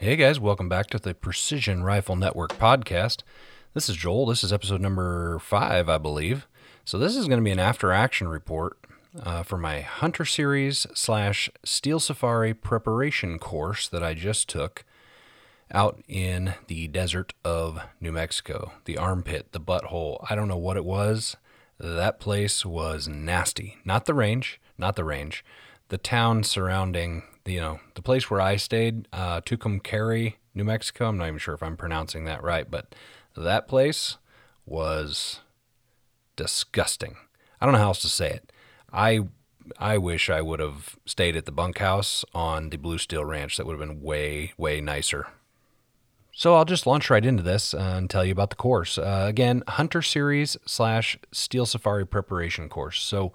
Hey guys, welcome back to the Precision Rifle Network podcast. This is Joel. This is episode number five, I believe. So this is going to be an after action report uh, for my Hunter Series slash Steel Safari preparation course that I just took out in the desert of New Mexico. The armpit, the butthole. I don't know what it was. That place was nasty. Not the range, not the range. The town surrounding you know, the place where I stayed, uh, Tucumcari, New Mexico. I'm not even sure if I'm pronouncing that right, but that place was disgusting. I don't know how else to say it. I I wish I would have stayed at the bunkhouse on the Blue Steel Ranch. That would have been way way nicer. So I'll just launch right into this and tell you about the course. Uh, again, Hunter Series slash Steel Safari preparation course. So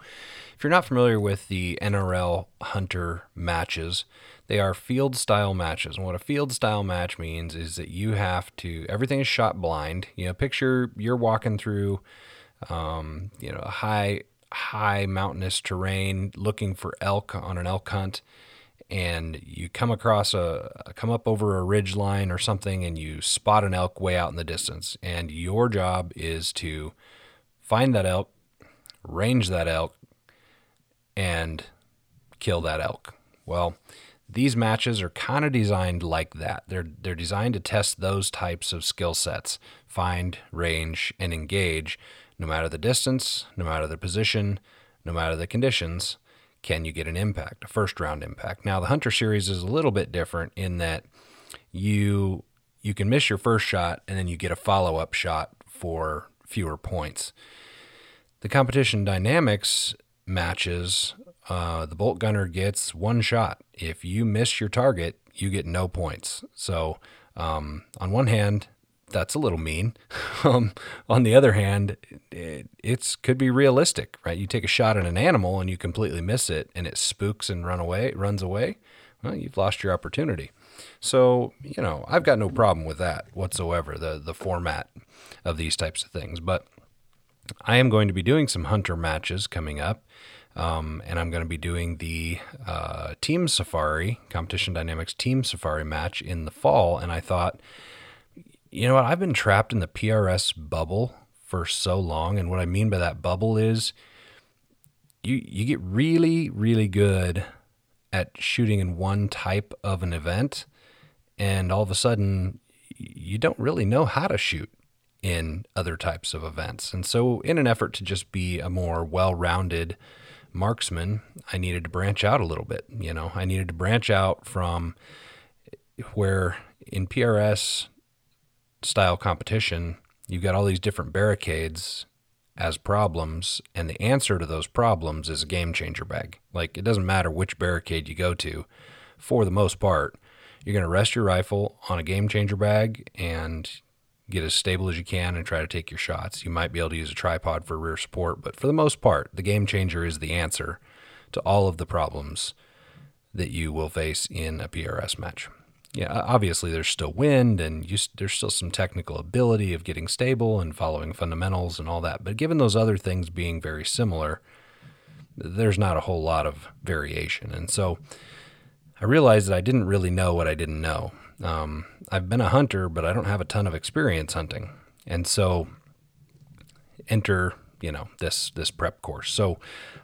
if you're not familiar with the NRL Hunter matches, they are field style matches. And what a field style match means is that you have to, everything is shot blind. You know, picture you're walking through, um, you know, a high, high mountainous terrain looking for elk on an elk hunt and you come across a come up over a ridge line or something and you spot an elk way out in the distance. And your job is to find that elk range that elk and kill that elk. Well these matches are kind of designed like that. They're they're designed to test those types of skill sets. Find range and engage no matter the distance no matter the position no matter the conditions can you get an impact, a first round impact? Now, the Hunter series is a little bit different in that you you can miss your first shot and then you get a follow up shot for fewer points. The competition dynamics matches, uh, the bolt gunner gets one shot. If you miss your target, you get no points. So, um, on one hand, that's a little mean. Um, on the other hand, it it's, could be realistic, right? You take a shot at an animal and you completely miss it, and it spooks and run away, runs away. Well, you've lost your opportunity. So you know, I've got no problem with that whatsoever. The the format of these types of things, but I am going to be doing some hunter matches coming up. Um, and I'm going to be doing the uh, Team Safari Competition Dynamics Team Safari match in the fall. And I thought, you know what? I've been trapped in the PRS bubble for so long, and what I mean by that bubble is you you get really really good at shooting in one type of an event, and all of a sudden you don't really know how to shoot in other types of events. And so, in an effort to just be a more well-rounded marksman, I needed to branch out a little bit. You know, I needed to branch out from where in PRS style competition, you've got all these different barricades as problems, and the answer to those problems is a game changer bag. Like, it doesn't matter which barricade you go to, for the most part, you're going to rest your rifle on a game changer bag and get as stable as you can and try to take your shots. You might be able to use a tripod for rear support, but for the most part, the game changer is the answer to all of the problems that you will face in a PRS match yeah, obviously there's still wind and you, there's still some technical ability of getting stable and following fundamentals and all that. But given those other things being very similar, there's not a whole lot of variation. And so I realized that I didn't really know what I didn't know. Um, I've been a hunter, but I don't have a ton of experience hunting. And so enter, you know, this this prep course. So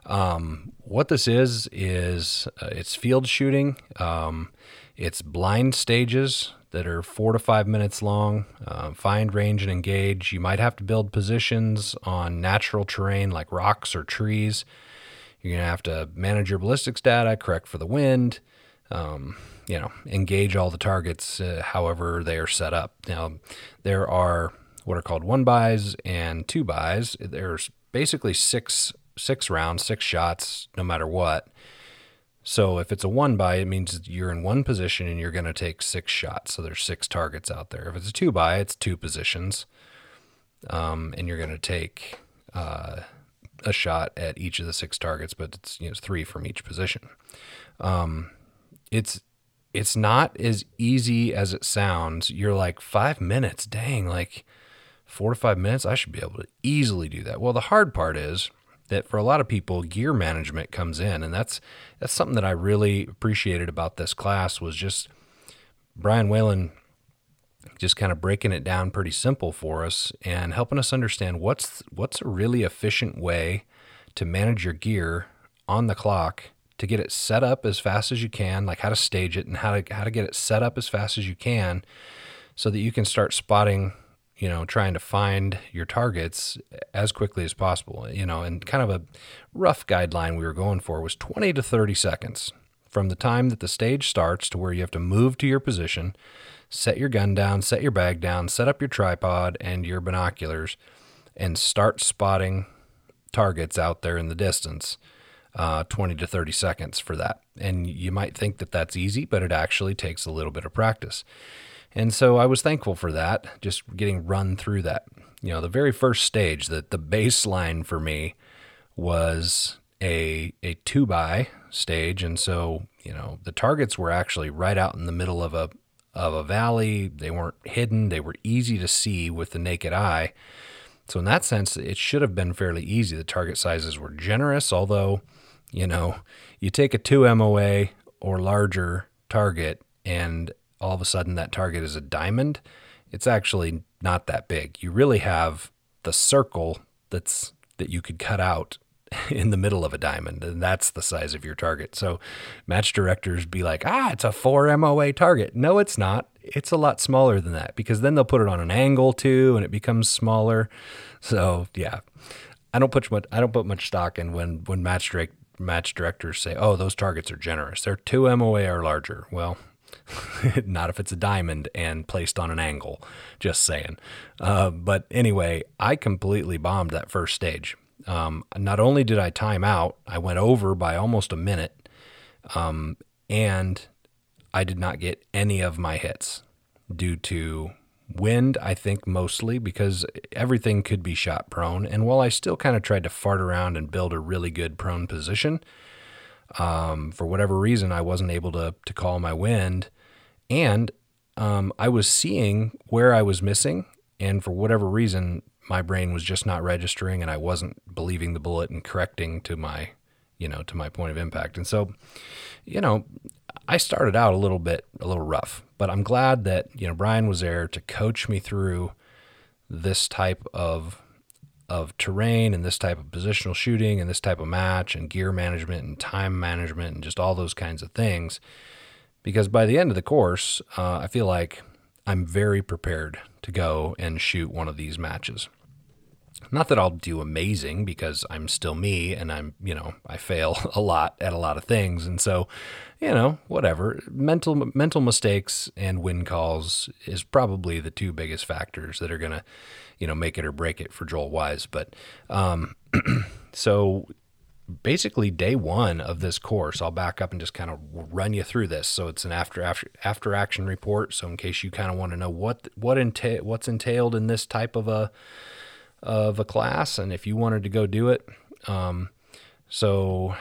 um, what this is is uh, it's field shooting. Um, it's blind stages that are four to five minutes long. Uh, find range and engage. You might have to build positions on natural terrain like rocks or trees. You're going to have to manage your ballistics data, correct for the wind, um, you know, engage all the targets uh, however they are set up. Now, there are what are called one buys and two buys. There's basically six six rounds, six shots, no matter what. So if it's a one by, it means you're in one position and you're going to take six shots. So there's six targets out there. If it's a two by, it's two positions, um, and you're going to take uh, a shot at each of the six targets, but it's you know it's three from each position. Um, it's it's not as easy as it sounds. You're like five minutes, dang, like four to five minutes. I should be able to easily do that. Well, the hard part is that for a lot of people gear management comes in. And that's that's something that I really appreciated about this class was just Brian Whalen just kind of breaking it down pretty simple for us and helping us understand what's what's a really efficient way to manage your gear on the clock to get it set up as fast as you can, like how to stage it and how to how to get it set up as fast as you can so that you can start spotting, you know, trying to find your targets as quickly as possible. You know, and kind of a rough guideline we were going for was 20 to 30 seconds from the time that the stage starts to where you have to move to your position set your gun down, set your bag down, set up your tripod and your binoculars, and start spotting targets out there in the distance. Uh, 20 to 30 seconds for that. And you might think that that's easy, but it actually takes a little bit of practice. And so I was thankful for that, just getting run through that. You know, the very first stage, that the baseline for me was a a two by stage, and so you know the targets were actually right out in the middle of a of a valley. They weren't hidden, they were easy to see with the naked eye. So, in that sense, it should have been fairly easy. The target sizes were generous, although, you know, you take a 2 MOA or larger target, and all of a sudden that target is a diamond, it's actually not that big. You really have the circle that's that you could cut out in the middle of a diamond, and that's the size of your target. So, match directors be like, ah, it's a 4 MOA target. No, it's not. It's a lot smaller than that because then they'll put it on an angle too, and it becomes smaller. So, yeah, I don't put much. I don't put much stock in when when match direct, match directors say, oh, those targets are generous. They're 2 MOA or larger. Well. not if it's a diamond and placed on an angle. Just saying. Uh, but anyway, I completely bombed that first stage. Um, not only did I time out, I went over by almost a minute, um, and I did not get any of my hits due to wind, I think mostly because everything could be shot prone. And while I still kind of tried to fart around and build a really good prone position, um, for whatever reason, I wasn't able to, to call my wind. And um, I was seeing where I was missing. And for whatever reason, my brain was just not registering and I wasn't believing the bullet and correcting to my, you know, to my point of impact. And so, you know, I started out a little bit, a little rough, but I'm glad that, you know, Brian was there to coach me through this type of of terrain and this type of positional shooting and this type of match and gear management and time management and just all those kinds of things. Because by the end of the course, uh, I feel like I'm very prepared to go and shoot one of these matches. Not that I'll do amazing because I'm still me and I'm, you know, I fail a lot at a lot of things. And so, you know, whatever. Mental mental mistakes and win calls is probably the two biggest factors that are going to, you know, make it or break it for Joel Wise. But um so basically day one of this course i'll back up and just kind of run you through this so it's an after after after action report so in case you kind of want to know what what entail what's entailed in this type of a of a class, and if you wanted to go do it, um, so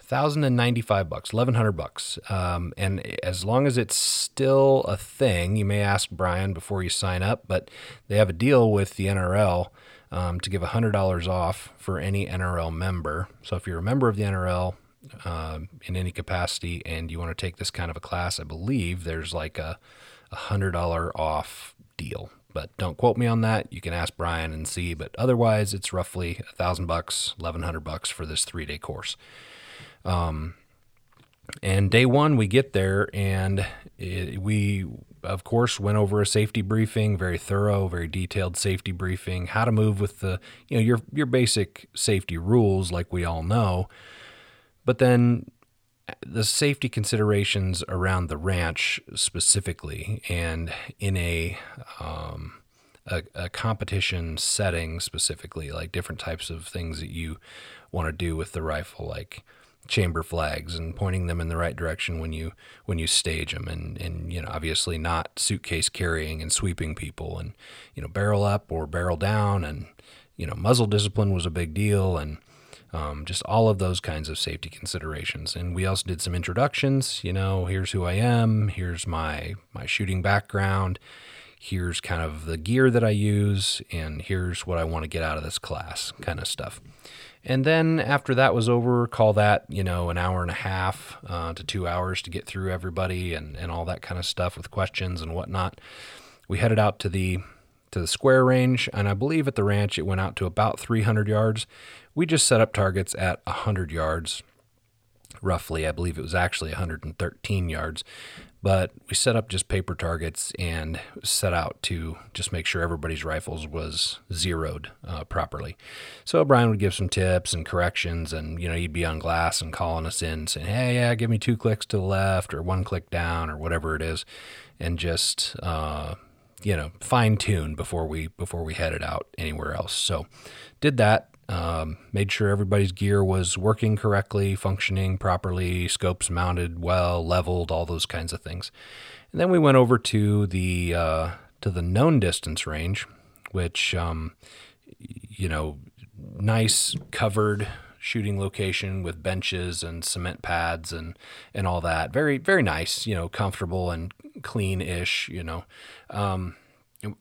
thousand and ninety five bucks, eleven hundred bucks, um, and as long as it's still a thing, you may ask Brian before you sign up, but they have a deal with the NRL. Um, to give $100 off for any NRL member. So if you're a member of the NRL uh, in any capacity and you want to take this kind of a class, I believe there's like a $100 off deal but don't quote me on that. You can ask Brian and see, but otherwise it's roughly a thousand bucks, eleven hundred bucks for this three day course. Um, and day one we get there and it, we of course went over a safety briefing, very thorough, very detailed safety briefing, how to move with the you know your your basic safety rules like we all know. But then the safety considerations around the ranch specifically and in a, um, a, a competition setting specifically like different types of things that you want to do with the rifle like chamber flags and pointing them in the right direction when you when you stage them and and you know obviously not suitcase carrying and sweeping people and you know barrel up or barrel down and you know muzzle discipline was a big deal and um, just all of those kinds of safety considerations. And we also did some introductions. You know, here's who I am. Here's my my shooting background. Here's kind of the gear that I use, and here's what I want to get out of this class, kind of stuff. And then after that was over, call that, you know, an hour and a half uh, to two hours to get through everybody and, and all that kind of stuff with questions and whatnot. We headed out to the to the square range, and I believe at the ranch it went out to about 300 yards. We just set up targets at 100 yards, roughly. I believe it was actually 113 yards. But we set up just paper targets and set out to just make sure everybody's rifles was zeroed uh, properly. So Brian would give some tips and corrections, and you know he'd be on glass and calling us in, saying, "Hey, yeah, give me two clicks to the left or one click down or whatever it is," and just uh, you know fine tune before we before we headed out anywhere else. So did that um, made sure everybody's gear was working correctly, functioning properly, scopes mounted well, leveled, all those kinds of things. And then we went over to the uh, to the known distance range, which um, you know, nice covered shooting location with benches and cement pads and and all that. Very very nice, you know, comfortable and clean ish. You know. Um,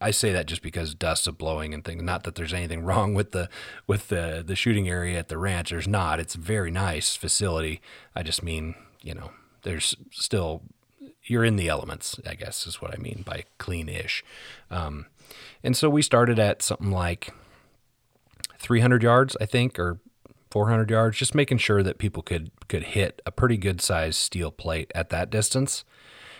I say that just because dust is blowing and things. Not that there's anything wrong with the with the the shooting area at the ranch. There's not. It's a very nice facility. I just mean, you know, there's still you're in the elements. I guess is what I mean by clean-ish. Um, and so we started at something like 300 yards, I think, or 400 yards, just making sure that people could could hit a pretty good sized steel plate at that distance.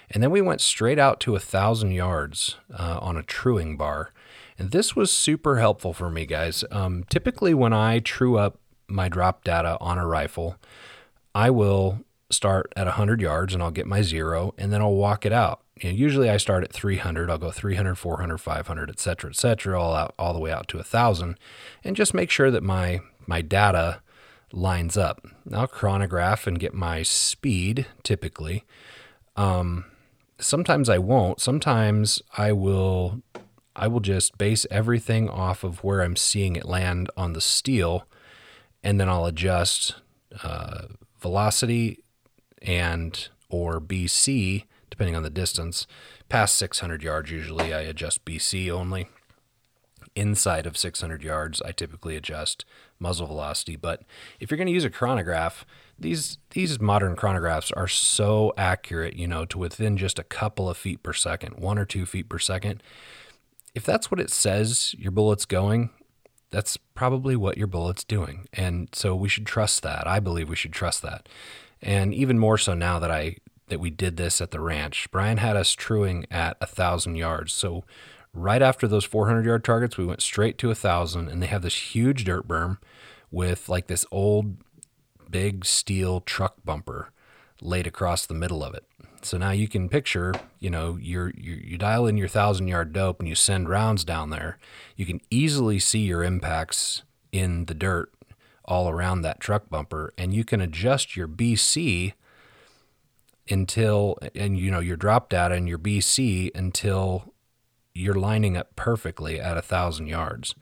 And then we went straight out to a thousand yards uh, on a truing bar. And this was super helpful for me, guys. Um, typically, when I true up my drop data on a rifle, I will start at 100 yards and I'll get my zero and then I'll walk it out. You know, usually I start at 300, I'll go 300, 400, 500, et cetera, et cetera, all out, all the way out to a thousand and just make sure that my, my data lines up. I'll chronograph and get my speed typically. Um, sometimes I won't. Sometimes I will I will just base everything off of where I'm seeing it land on the steel, and then I'll adjust uh, velocity and or BC depending on the distance. Past 600 yards, usually I adjust BC only. Inside of 600 yards, I typically adjust muzzle velocity. But if you're going to use a chronograph, these these modern chronographs are so accurate, you know, to within just a couple of feet per second, one or two feet per second. If that's what it says your bullet's going, that's probably what your bullet's doing. And so we should trust that. I believe we should trust that. And even more so now that I that we did this at the ranch. Brian had us truing at a thousand yards. So right after those 400 yard targets, we went straight to a thousand, and they have this huge dirt berm with like this old big steel truck bumper laid across the middle of it. So now you can picture, you know, you you dial in your thousand yard dope and you send rounds down there. You can easily see your impacts in the dirt all around that truck bumper, and you can adjust your BC until, and you know, your drop data and your BC until you're lining up perfectly at a thousand yards.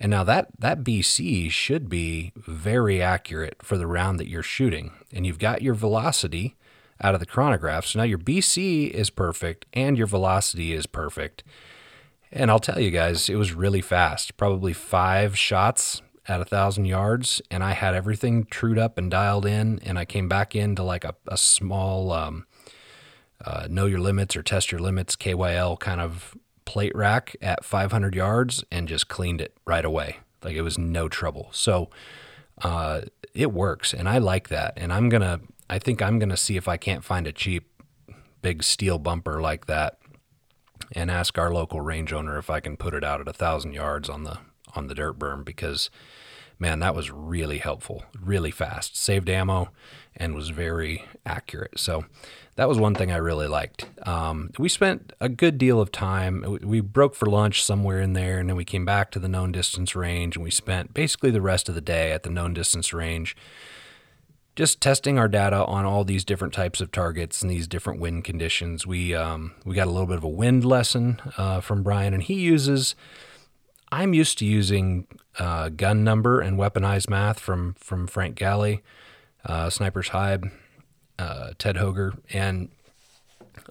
And now that that BC should be very accurate for the round that you're shooting. And you've got your velocity out of the chronograph. So now your BC is perfect and your velocity is perfect. And I'll tell you guys, it was really fast. Probably five shots at a thousand yards, and I had everything trued up and dialed in. And I came back into like a, a small um, uh, know your limits or test your limits KYL kind of plate rack at 500 yards and just cleaned it right away. Like it was no trouble. So uh, it works, and I like that. And I'm gonna, I think I'm gonna see if I can't find a cheap big steel bumper like that, and ask our local range owner if I can put it out at a thousand yards on the on the dirt berm because man, that was really helpful, really fast, saved ammo, and was very accurate. So that was one thing I really liked. Um, we spent a good deal of time. We broke for lunch somewhere in there, and then we came back to the known distance range, and we spent basically the rest of the day at the known distance range, just testing our data on all these different types of targets and these different wind conditions. We um, we got a little bit of a wind lesson uh, from Brian, and he uses. I'm used to using uh, gun number and weaponized math from from Frank Galli, uh, Sniper's Hide uh, Ted Hoger, and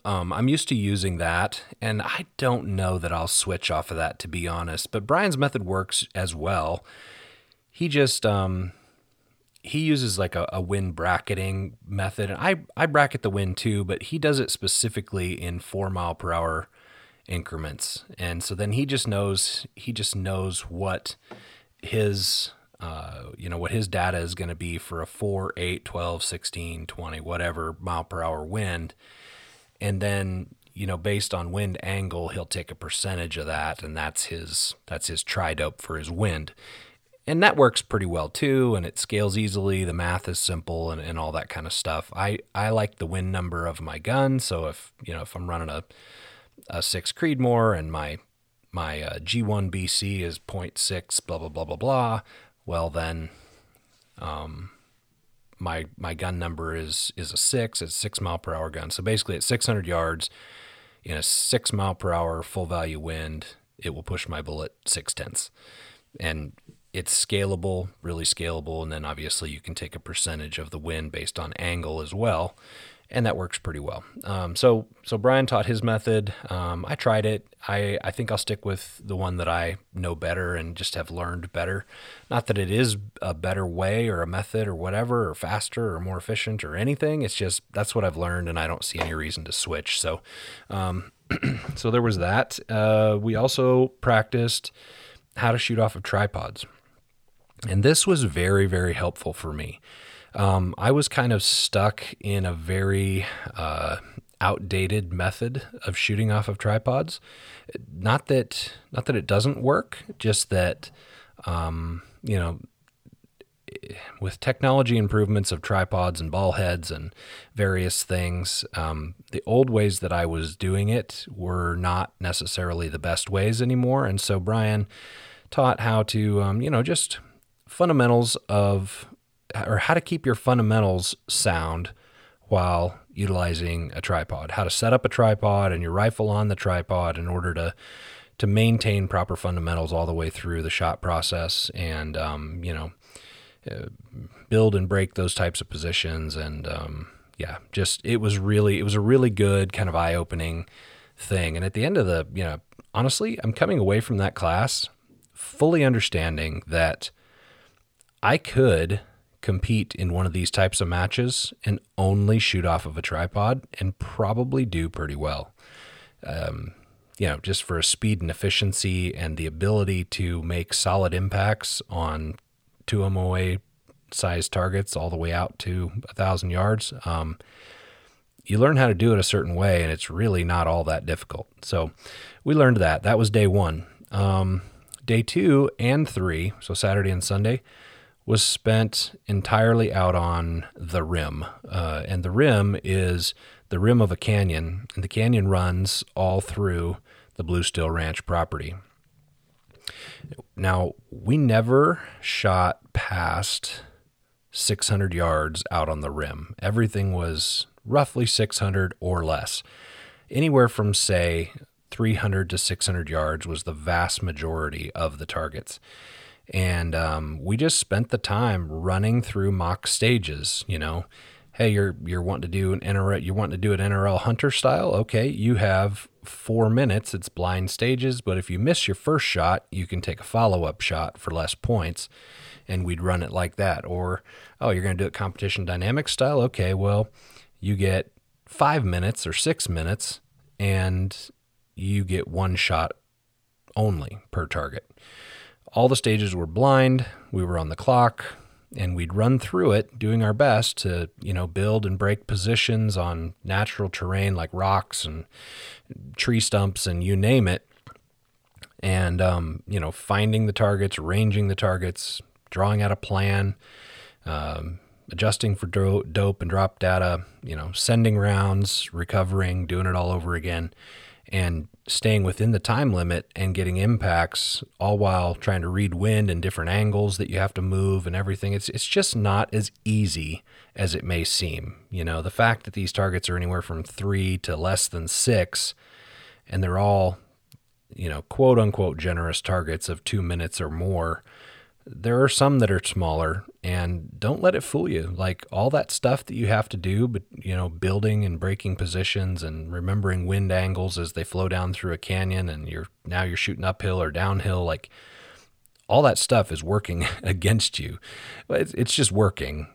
Um, I'm used to using that, and I don't know that I'll switch off of that to be honest. But Brian's method works as well. He just um, he uses like a, a wind bracketing method, and I I bracket the wind too, but he does it specifically in four mile per hour increments, and so then he just knows he just knows what his uh, you know what his data is going to be for a 4 8 12 16 20 whatever mile per hour wind. And then you know based on wind angle he'll take a percentage of that and that's his that's his tri dope for his wind. And that works pretty well too and it scales easily. The math is simple and, and all that kind of stuff. I i like the wind number of my gun so if you know if i'm running a a six creedmoor and my my uh, g1 bc is 0.6 blah blah blah blah blah well then um my my gun number is is a six. It's six mile per hour gun. So basically, at 600 yards, in a six mile per hour full value wind, it will push my bullet six tenths, and it's scalable, really scalable. And then obviously, you can take a percentage of the wind based on angle as well and that works pretty well. Um, so so Brian taught his method. Um, I tried it. I I think I'll stick with the one that I know better and just have learned better. Not that it is a better way or a method or whatever or faster or more efficient or anything. It's just that's what I've learned and I don't see any reason to switch. So um, so there was that. Uh, we also practiced how to shoot off of tripods, and this was very very helpful for me. Um, I was kind of stuck in a very uh, outdated method of shooting off of tripods. Not that not that it doesn't work, just that um, you know with technology improvements of tripods and ball heads and various things, um, the old ways that I was doing it were not necessarily the best ways anymore. And so Brian taught how to, um, you know, just fundamentals of or how to keep your fundamentals sound while utilizing a tripod. How to set up a tripod and your rifle on the tripod in order to to maintain proper fundamentals all the way through the shot process, and um, you know, uh, build and break those types of positions. And um, yeah, just it was really it was a really good kind of eye opening thing. And at the end of the you know, honestly, I'm coming away from that class fully understanding that I could compete in one of these types of matches and only shoot off of a tripod and probably do pretty well. Um, you know, just for a speed and efficiency and the ability to make solid impacts on two MOA size targets all the way out to a thousand yards. Um, you learn how to do it a certain way, and it's really not all that difficult. So we learned that. That was day one. Um, day two and three, so Saturday and Sunday, was spent entirely out on the rim. Uh, and the rim is the rim of a canyon, and the canyon runs all through the Blue Steel Ranch property. Now, we never shot past 600 yards out on the rim. Everything was roughly 600 or less. Anywhere from, say, 300 to 600 yards was the vast majority of the targets and um, we just spent the time running through mock stages. You know, hey, you're you're wanting to do an NRL, you want to do an NRL hunter style. Okay, you have four minutes. It's blind stages, but if you miss your first shot, you can take a follow up shot for less points, and we'd run it like that. Or oh, you're going to do it competition dynamic style. Okay, well, you get five minutes or six minutes, and you get one shot only per target all the stages were blind. We were on the clock and we'd run through it doing our best to, you know, build and break positions on natural terrain like rocks and tree stumps and you name it. And, um, you know, finding the targets, ranging the targets, drawing out a plan, um, adjusting for do- dope and drop data, you know, sending rounds, recovering, doing it all over again and staying within the time limit and getting impacts all while trying to read wind and different angles that you have to move and everything. It's it's just not as easy as it may seem. You know the fact that these targets are anywhere from 3 to less than 6 and they're all you know quote unquote generous targets of 2 minutes or more there are some that are smaller and don't let it fool you. Like all that stuff that you have to do but you know building and breaking positions and remembering wind angles as they flow down through a canyon and you're now you're shooting uphill or downhill like all that stuff is working against you. It's, it's just working.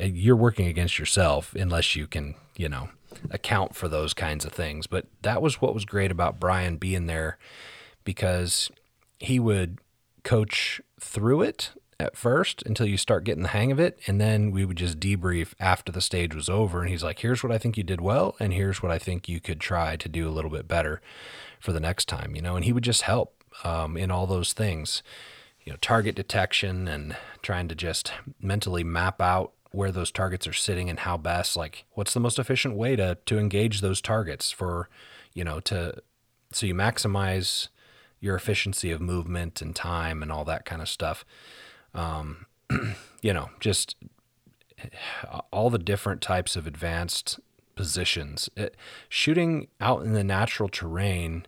You're working against yourself unless you can you know account for those kinds of things. But that was what was great about brian being there because he would coach through it at first until you start getting the hang of it. And then we would just debrief after the stage was over. And he's like, here's what I think you did well. And here's what I think you could try to do a little bit better for the next time, you know? And he would just help um, in all those things, you know, target detection and trying to just mentally map out where those targets are sitting and how best, like, what's the most efficient way to, to engage those targets for, you know, to, so you maximize your efficiency of movement and time and all that kind of stuff. Um, you know, just all the different types of advanced positions. It, shooting out in the natural terrain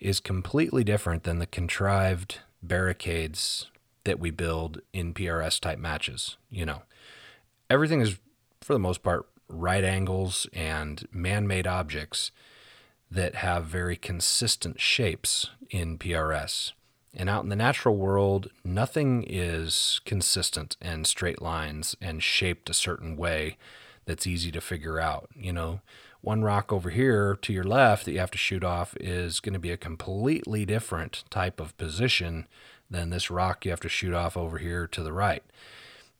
is completely different than the contrived barricades that we build in PRS type matches. You know, everything is, for the most part, right angles and man made objects that have very consistent shapes in PRS. And out in the natural world, nothing is consistent and straight lines and shaped a certain way that's easy to figure out. You know, one rock over here to your left that you have to shoot off is going to be a completely different type of position than this rock you have to shoot off over here to the right.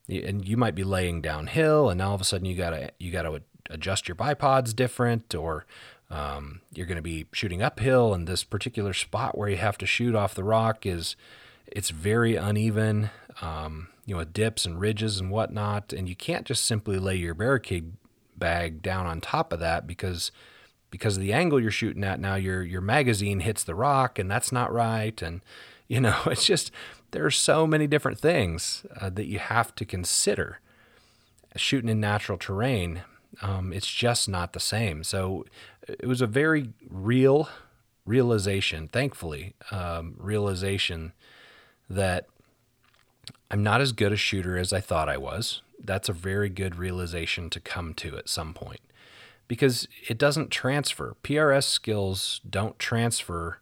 And you might be laying downhill, and now all of a sudden you gotta you gotta adjust your bipods different, or um, you're going to be shooting uphill, and this particular spot where you have to shoot off the rock is it's very uneven, um, you know, with dips and ridges and whatnot, and you can't just simply lay your barricade bag down on top of that because because of the angle you're shooting at. Now your your magazine hits the rock and that's not right and you know it's just there are so many different things uh, that you have to consider shooting in natural terrain. Um, it's just not the same. So it was a very real realization, thankfully, um, realization that I'm not as good a shooter as I thought I was. That's a very good realization to come to at some point because it doesn't transfer. PRS skills don't transfer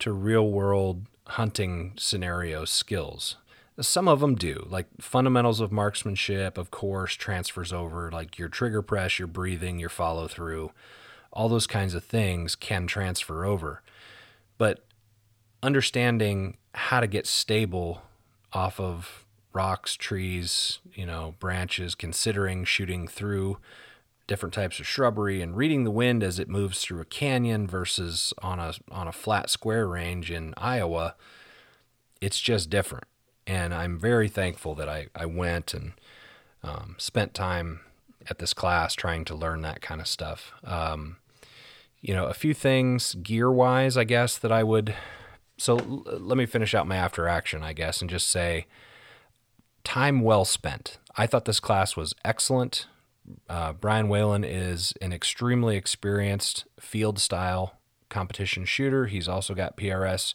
to real world hunting scenario skills. Some of them do, like fundamentals of marksmanship, of course, transfers over, like your trigger press, your breathing, your follow through, all those kinds of things can transfer over. But understanding how to get stable off of rocks, trees, you know, branches, considering shooting through different types of shrubbery and reading the wind as it moves through a canyon versus on a on a flat square range in Iowa, it's just different and I'm very thankful that I, I went and um, spent time at this class trying to learn that kind of stuff. Um, you know, a few things gear wise, I guess, that I would. So l- let me finish out my after action, I guess, and just say time well spent. I thought this class was excellent. Uh, Brian Whalen is an extremely experienced field style competition shooter. He's also got PRS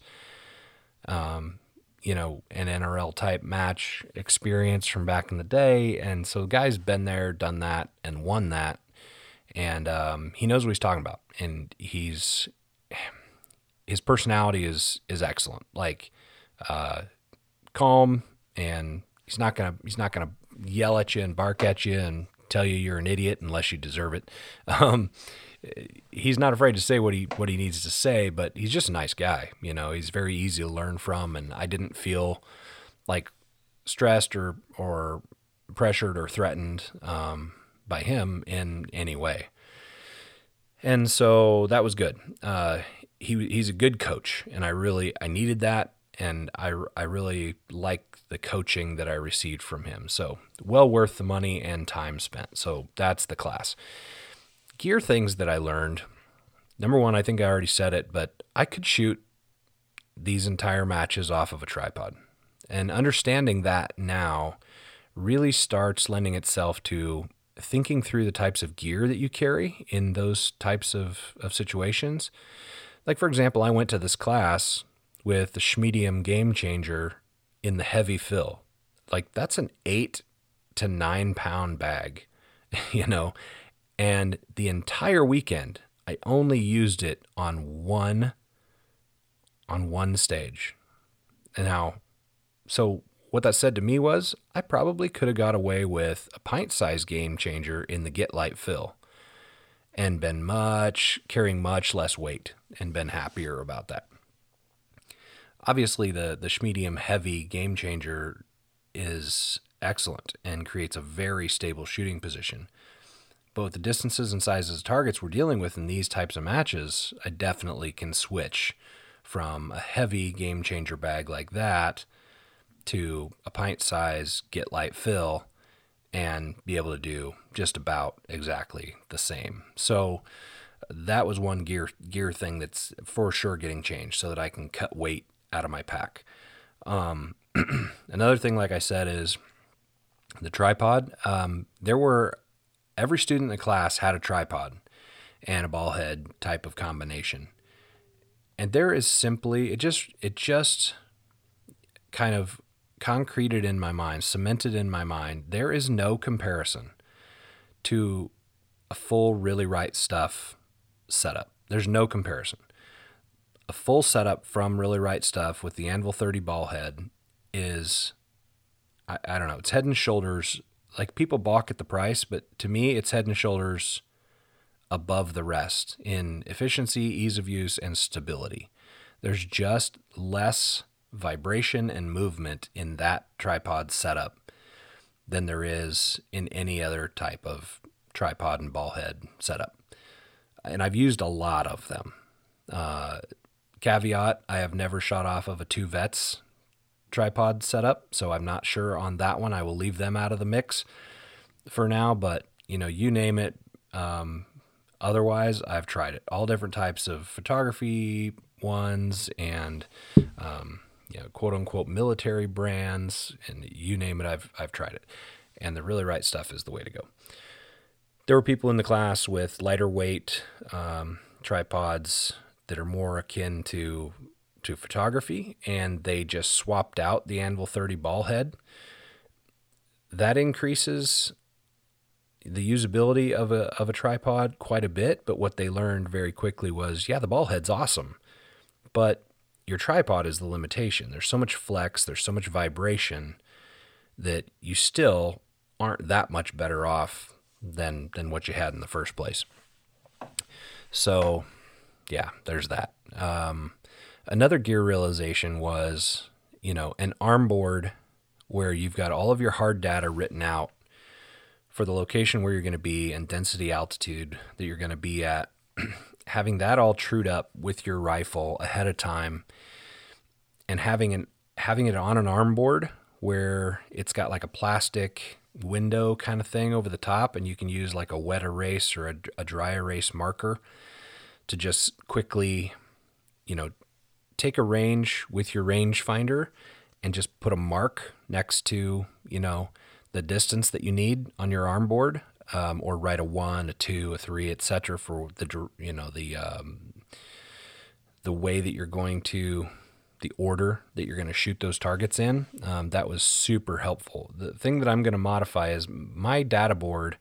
um, you know, an NRL type match experience from back in the day. And so guy's been there, done that, and won that. And um, he knows what he's talking about. And he's his personality is is excellent. Like uh, calm and he's not gonna he's not gonna yell at you and bark at you and tell you you're an idiot unless you deserve it. Um, he's not afraid to say what he what he needs to say, but he's just a nice guy. You know, he's very easy to learn from, and I didn't feel like stressed or or pressured or threatened um, by him in any way. And so that was good. Uh, he he's a good coach, and I really I needed that, and I I really like the coaching that I received from him. So well worth the money and time spent. So that's the class gear things that I learned. Number one, I think I already said it, but I could shoot these entire matches off of a tripod. And understanding that now really starts lending itself to thinking through the types of gear that you carry in those types of, of situations. Like, for example, I went to this class with the Schmedium Game Changer in the heavy fill. Like that's an eight to nine pound bag, you know, and the entire weekend I only used it on one on one stage. And now so what that said to me was I probably could have got away with a pint size game changer in the get light fill and been much carrying much less weight and been happier about that. Obviously the the Schmedium heavy game changer is excellent and creates a very stable shooting position. But with the distances and sizes of targets we're dealing with in these types of matches, I definitely can switch from a heavy game changer bag like that to a pint size get light fill and be able to do just about exactly the same. So that was one gear gear thing that's for sure getting changed so that I can cut weight out of my pack. Um, another thing, like I said, is the tripod. Um, there were every student in the class had a tripod and a ball head type of combination. And there is simply it just it just kind of concreted in my mind, cemented in my mind, there is no comparison to a full really right stuff setup. There's no comparison. A full setup from really right stuff with the Anvil 30 ball head is I, I don't know, it's head and shoulders like people balk at the price, but to me it's head and shoulders above the rest in efficiency, ease of use, and stability. There's just less vibration and movement in that tripod setup than there is in any other type of tripod and ball head setup. And I've used a lot of them. Uh, caveat I have never shot off of a two vets tripod setup, so I'm not sure on that one. I will leave them out of the mix for now, but you know, you name it. Um, otherwise, I've tried it. All different types of photography ones and um, you know, quote unquote military brands, and you name it, I've I've tried it. And the really right stuff is the way to go. There were people in the class with lighter weight um, tripods that are more akin to to photography, and they just swapped out the Anvil 30 ball head. That increases the usability of a of a tripod quite a bit, but what they learned very quickly was, yeah, the ball head's awesome, but your tripod is the limitation. There's so much flex, there's so much vibration that you still aren't that much better off than than what you had in the first place. So, yeah, there's that. Um, another gear realization was, you know, an arm board where you've got all of your hard data written out for the location where you're going to be and density altitude that you're going to be at having that all trued up with your rifle ahead of time and having an having it on an arm board where it's got like a plastic window kind of thing over the top and you can use like a wet erase or a, a dry erase marker to just quickly you know take a range with your range finder and just put a mark next to you know the distance that you need on your arm board um, or write a one, a two, a three, etc. for the you know the um, the way that you're going to the order that you're going to shoot those targets in. Um, that was super helpful. The thing that I'm going to modify is my data board.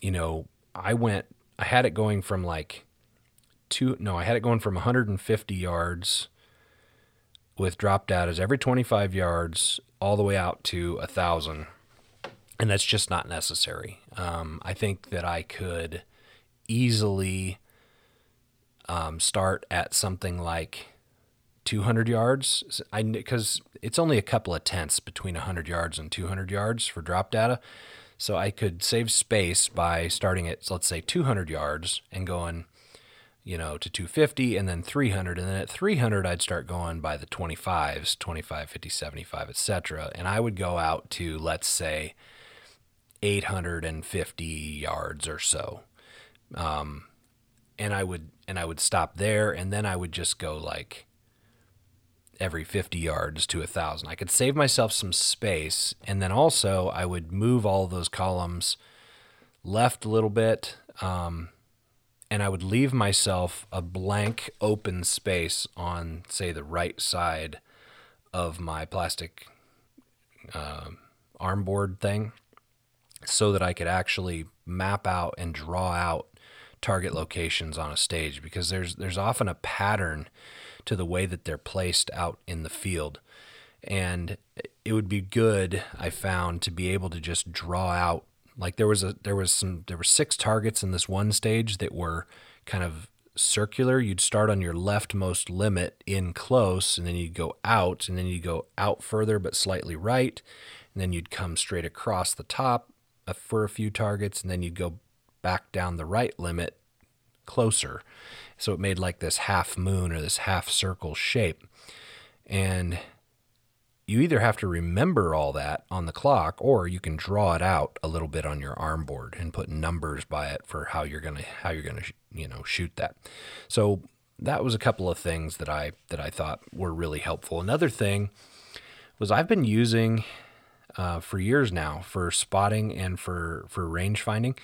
You know, I went, I had it going from like two, no, I had it going from 150 yards with drop data every 25 yards all the way out to a thousand and that's just not necessary. Um, I think that I could easily um, start at something like 200 yards. I because it's only a couple of tenths between 100 yards and 200 yards for drop data, so I could save space by starting at let's say 200 yards and going, you know, to 250 and then 300, and then at 300 I'd start going by the 25s, 25, 50, 75, etc. And I would go out to let's say 850 yards or so. Um, and I would and I would stop there and then I would just go like every 50 yards to a thousand. I could save myself some space and then also I would move all those columns left a little bit um, and I would leave myself a blank open space on say the right side of my plastic uh, arm board thing so that I could actually map out and draw out target locations on a stage because there's there's often a pattern to the way that they're placed out in the field and it would be good I found to be able to just draw out like there was a there was some there were six targets in this one stage that were kind of circular. You'd start on your leftmost limit in close, and then you'd go out, and then you'd go out further but slightly right, and then you'd come straight across the top for a few targets, and then you'd go back down the right limit closer. So it made like this half moon or this half circle shape. And you either have to remember all that on the clock or you can draw it out a little bit on your arm board and put numbers by it for how you're going to how you're going to you know shoot that so that was a couple of things that I that I thought were really helpful another thing was I've been using uh, for years now for spotting and for for range finding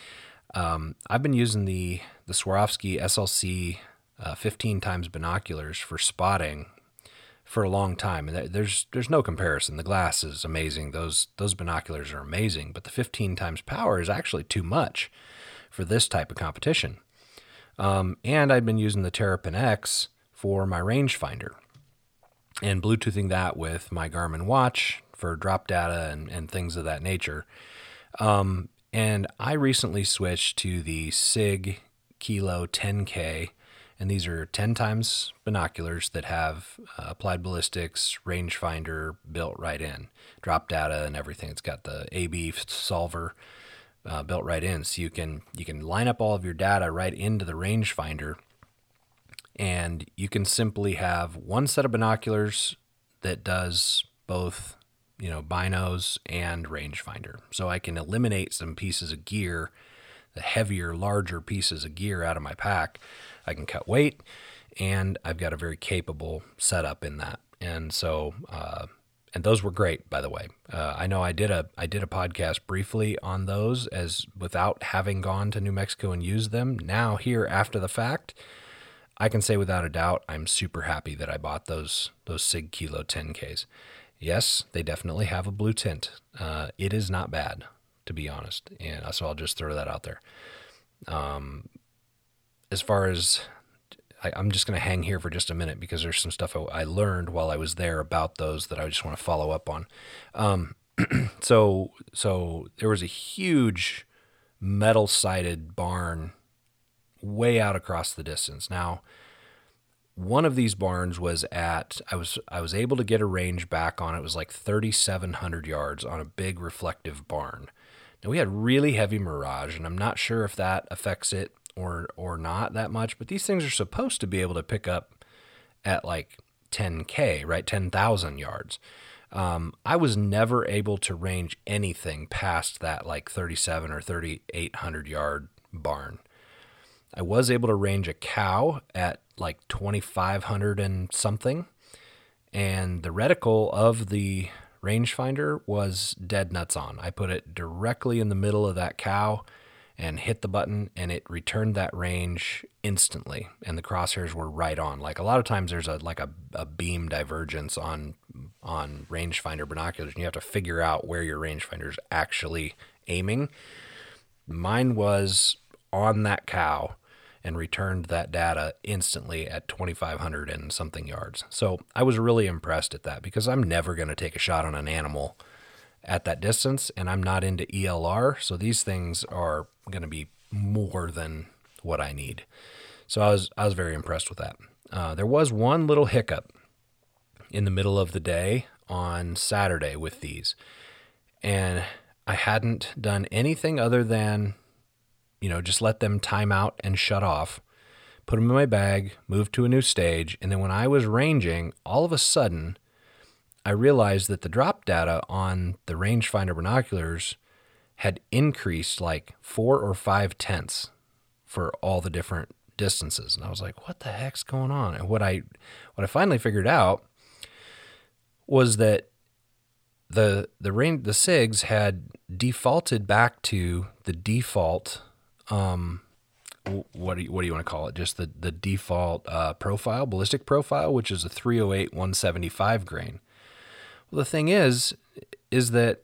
um, I've been using the the Swarovski SLC uh, 15 times binoculars for spotting for a long time. And there's there's no comparison. The glass is amazing. Those those binoculars are amazing, but the 15 times power is actually too much for this type of competition. Um, and I've been using the Terrapin X for my rangefinder and Bluetoothing that with my Garmin watch for drop data and, and things of that nature. Um, and I recently switched to the SIG Kilo 10K and these are 10 times binoculars that have uh, applied ballistics rangefinder built right in drop data and everything it's got the ab solver uh, built right in so you can you can line up all of your data right into the rangefinder and you can simply have one set of binoculars that does both you know binos and rangefinder so i can eliminate some pieces of gear the heavier larger pieces of gear out of my pack I can cut weight, and I've got a very capable setup in that. And so, uh, and those were great, by the way. Uh, I know I did a I did a podcast briefly on those as without having gone to New Mexico and used them. Now here after the fact, I can say without a doubt I'm super happy that I bought those those Sig Kilo 10Ks. Yes, they definitely have a blue tint. Uh, it is not bad, to be honest, and so I'll just throw that out there. Um, as far as I, am just going to hang here for just a minute because there's some stuff I, I, learned while I was there about those that I just want to follow up on. Um, so so there was a huge metal sided barn way out across the distance. Now, one of these barns was at I was I was able to get a range back on it. was like 3700 yards on a big reflective barn. Now we had really heavy mirage and I'm not sure if that affects it or or not that much, but these things are supposed to be able to pick up at like 10k, right? 10,000 yards. Um, I was never able to range anything past that like 37 or 3800 yard barn. I was able to range a cow at like 2500 and something, and the reticle of the rangefinder was dead nuts on. I put it directly in the middle of that cow and hit the button and it returned that range instantly. And the crosshairs were right on. Like a lot of times there's a like a, a beam divergence on on rangefinder binoculars and you have to figure out where your rangefinder is actually aiming. Mine was on that cow and returned that data instantly at 2500 and something yards so i was really impressed at that because i'm never going to take a shot on an animal at that distance, and I'm not into ELR, so these things are going to be more than what I need. So I was I was very impressed with that. Uh, there was one little hiccup in the middle of the day on Saturday with these, and I hadn't done anything other than, you know, just let them time out and shut off, put them in my bag, move to a new stage, and then when I was ranging, all of a sudden I realized that the drop data on the rangefinder binoculars had increased like four or five tenths for all the different distances. And I was like, what the heck's going on? And what I what I finally figured out was that the the rain the SIGs had defaulted back to the default um what do you, what do you want to call it? Just the the default uh, profile, ballistic profile, which is a 308 175 grain. Well, the thing is, is that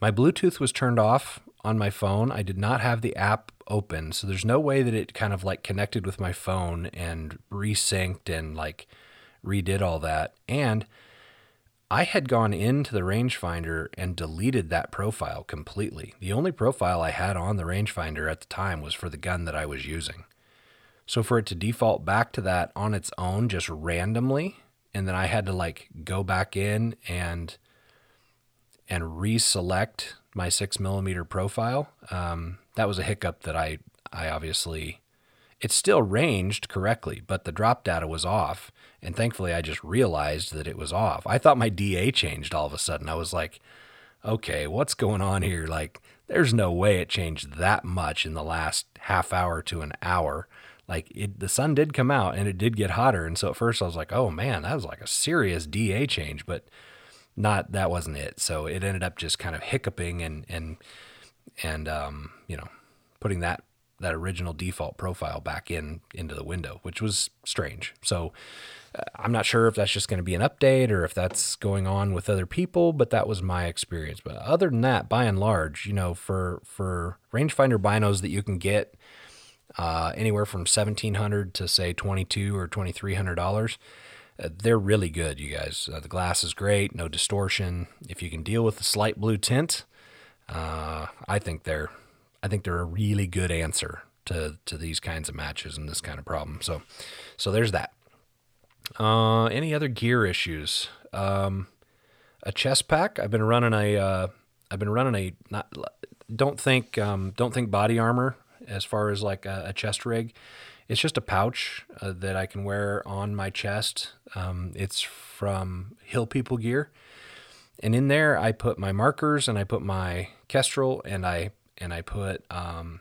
my Bluetooth was turned off on my phone. I did not have the app open, so there's no way that it kind of like connected with my phone and resynced and like redid all that. And I had gone into the rangefinder and deleted that profile completely. The only profile I had on the rangefinder at the time was for the gun that I was using. So for it to default back to that on its own just randomly and then I had to like go back in and and reselect my six millimeter profile. Um, that was a hiccup that I I obviously it still ranged correctly, but the drop data was off. And thankfully, I just realized that it was off. I thought my DA changed all of a sudden. I was like, okay, what's going on here? Like, there's no way it changed that much in the last half hour to an hour. Like, it, the sun did come out and it did get hotter. And so at first I was like, oh man, that was like a serious DA change, but not, that wasn't it. So it ended up just kind of hiccuping and, and, and, um, you know, putting that that original default profile back in into the window, which was strange. So I'm not sure if that's just going to be an update or if that's going on with other people, but that was my experience. But other than that, by and large, you know, for for rangefinder binos that you can get uh, anywhere from seventeen hundred to say twenty two or twenty three hundred dollars. Uh, they're really good, you guys. Uh, the glass is great, no distortion. If you can deal with the slight blue tint, uh, I think they're I think they're a really good answer to to these kinds of matches and this kind of problem. So, so there's that. Uh, any other gear issues? Um, a chest pack. I've been running a. Uh, I've been running a. Not don't think um, don't think body armor as far as like a, a chest rig. It's just a pouch uh, that I can wear on my chest. Um, it's from Hill People Gear, and in there I put my markers and I put my Kestrel and I and I put um,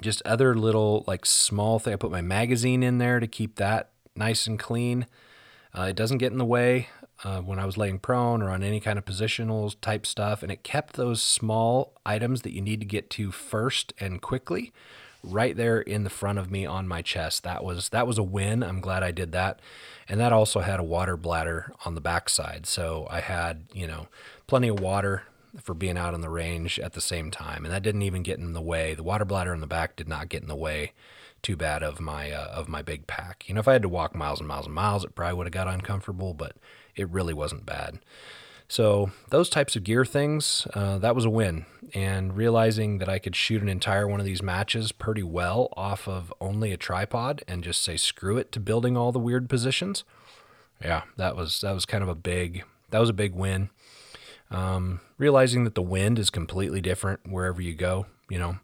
just other little like small thing. I put my magazine in there to keep that nice and clean. Uh, it doesn't get in the way uh, when I was laying prone or on any kind of positional type stuff, and it kept those small items that you need to get to first and quickly right there in the front of me on my chest. That was that was a win. I'm glad I did that. And that also had a water bladder on the backside. So I had, you know, plenty of water for being out on the range at the same time, and that didn't even get in the way. The water bladder in the back did not get in the way too bad of my uh, of my big pack. You know, if I had to walk miles and miles and miles, it probably would have got uncomfortable, but it really wasn't bad. So those types of gear things, uh, that was a win. And realizing that I could shoot an entire one of these matches pretty well off of only a tripod and just say screw it to building all the weird positions, yeah, that was that was kind of a big that was a big win. Um, realizing that the wind is completely different wherever you go. You know,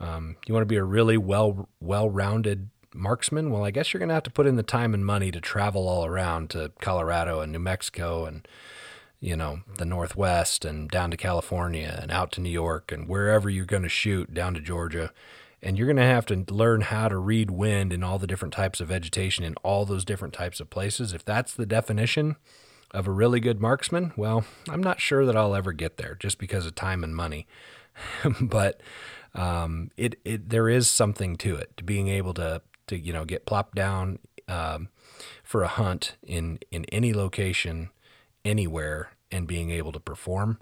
um, you want to be a really well well rounded marksman. Well, I guess you're going to have to put in the time and money to travel all around to Colorado and New Mexico and you know the Northwest and down to California and out to New York and wherever you're going to shoot down to Georgia. And you're going to have to learn how to read wind in all the different types of vegetation in all those different types of places. If that's the definition, of a really good marksman? Well, I'm not sure that I'll ever get there just because of time and money. but um, it, it there is something to it to being able to to you know get plopped down um, for a hunt in in any location anywhere and being able to perform.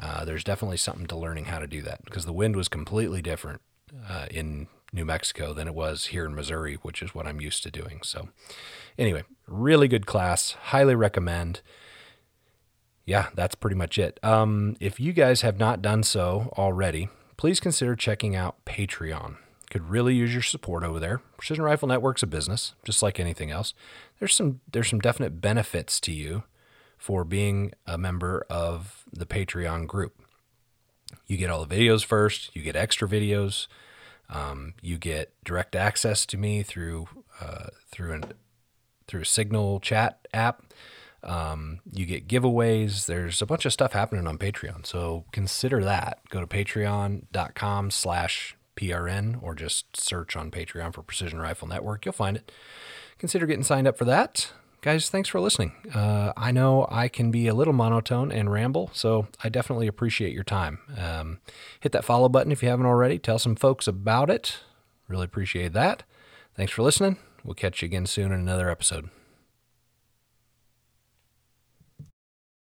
Uh, there's definitely something to learning how to do that because the wind was completely different uh, in New Mexico than it was here in Missouri, which is what I'm used to doing. So, anyway, really good class. Highly recommend. Yeah, that's pretty much it. Um, if you guys have not done so already, please consider checking out Patreon. Could really use your support over there. Precision Rifle Network's a business, just like anything else. There's some there's some definite benefits to you for being a member of the Patreon group. You get all the videos first. You get extra videos. Um, you get direct access to me through uh, through an through a Signal chat app. Um, you get giveaways. There's a bunch of stuff happening on Patreon. So consider that. Go to patreon.com slash PRN or just search on Patreon for Precision Rifle Network. You'll find it. Consider getting signed up for that. Guys, thanks for listening. Uh, I know I can be a little monotone and ramble, so I definitely appreciate your time. Um, hit that follow button if you haven't already. Tell some folks about it. Really appreciate that. Thanks for listening. We'll catch you again soon in another episode.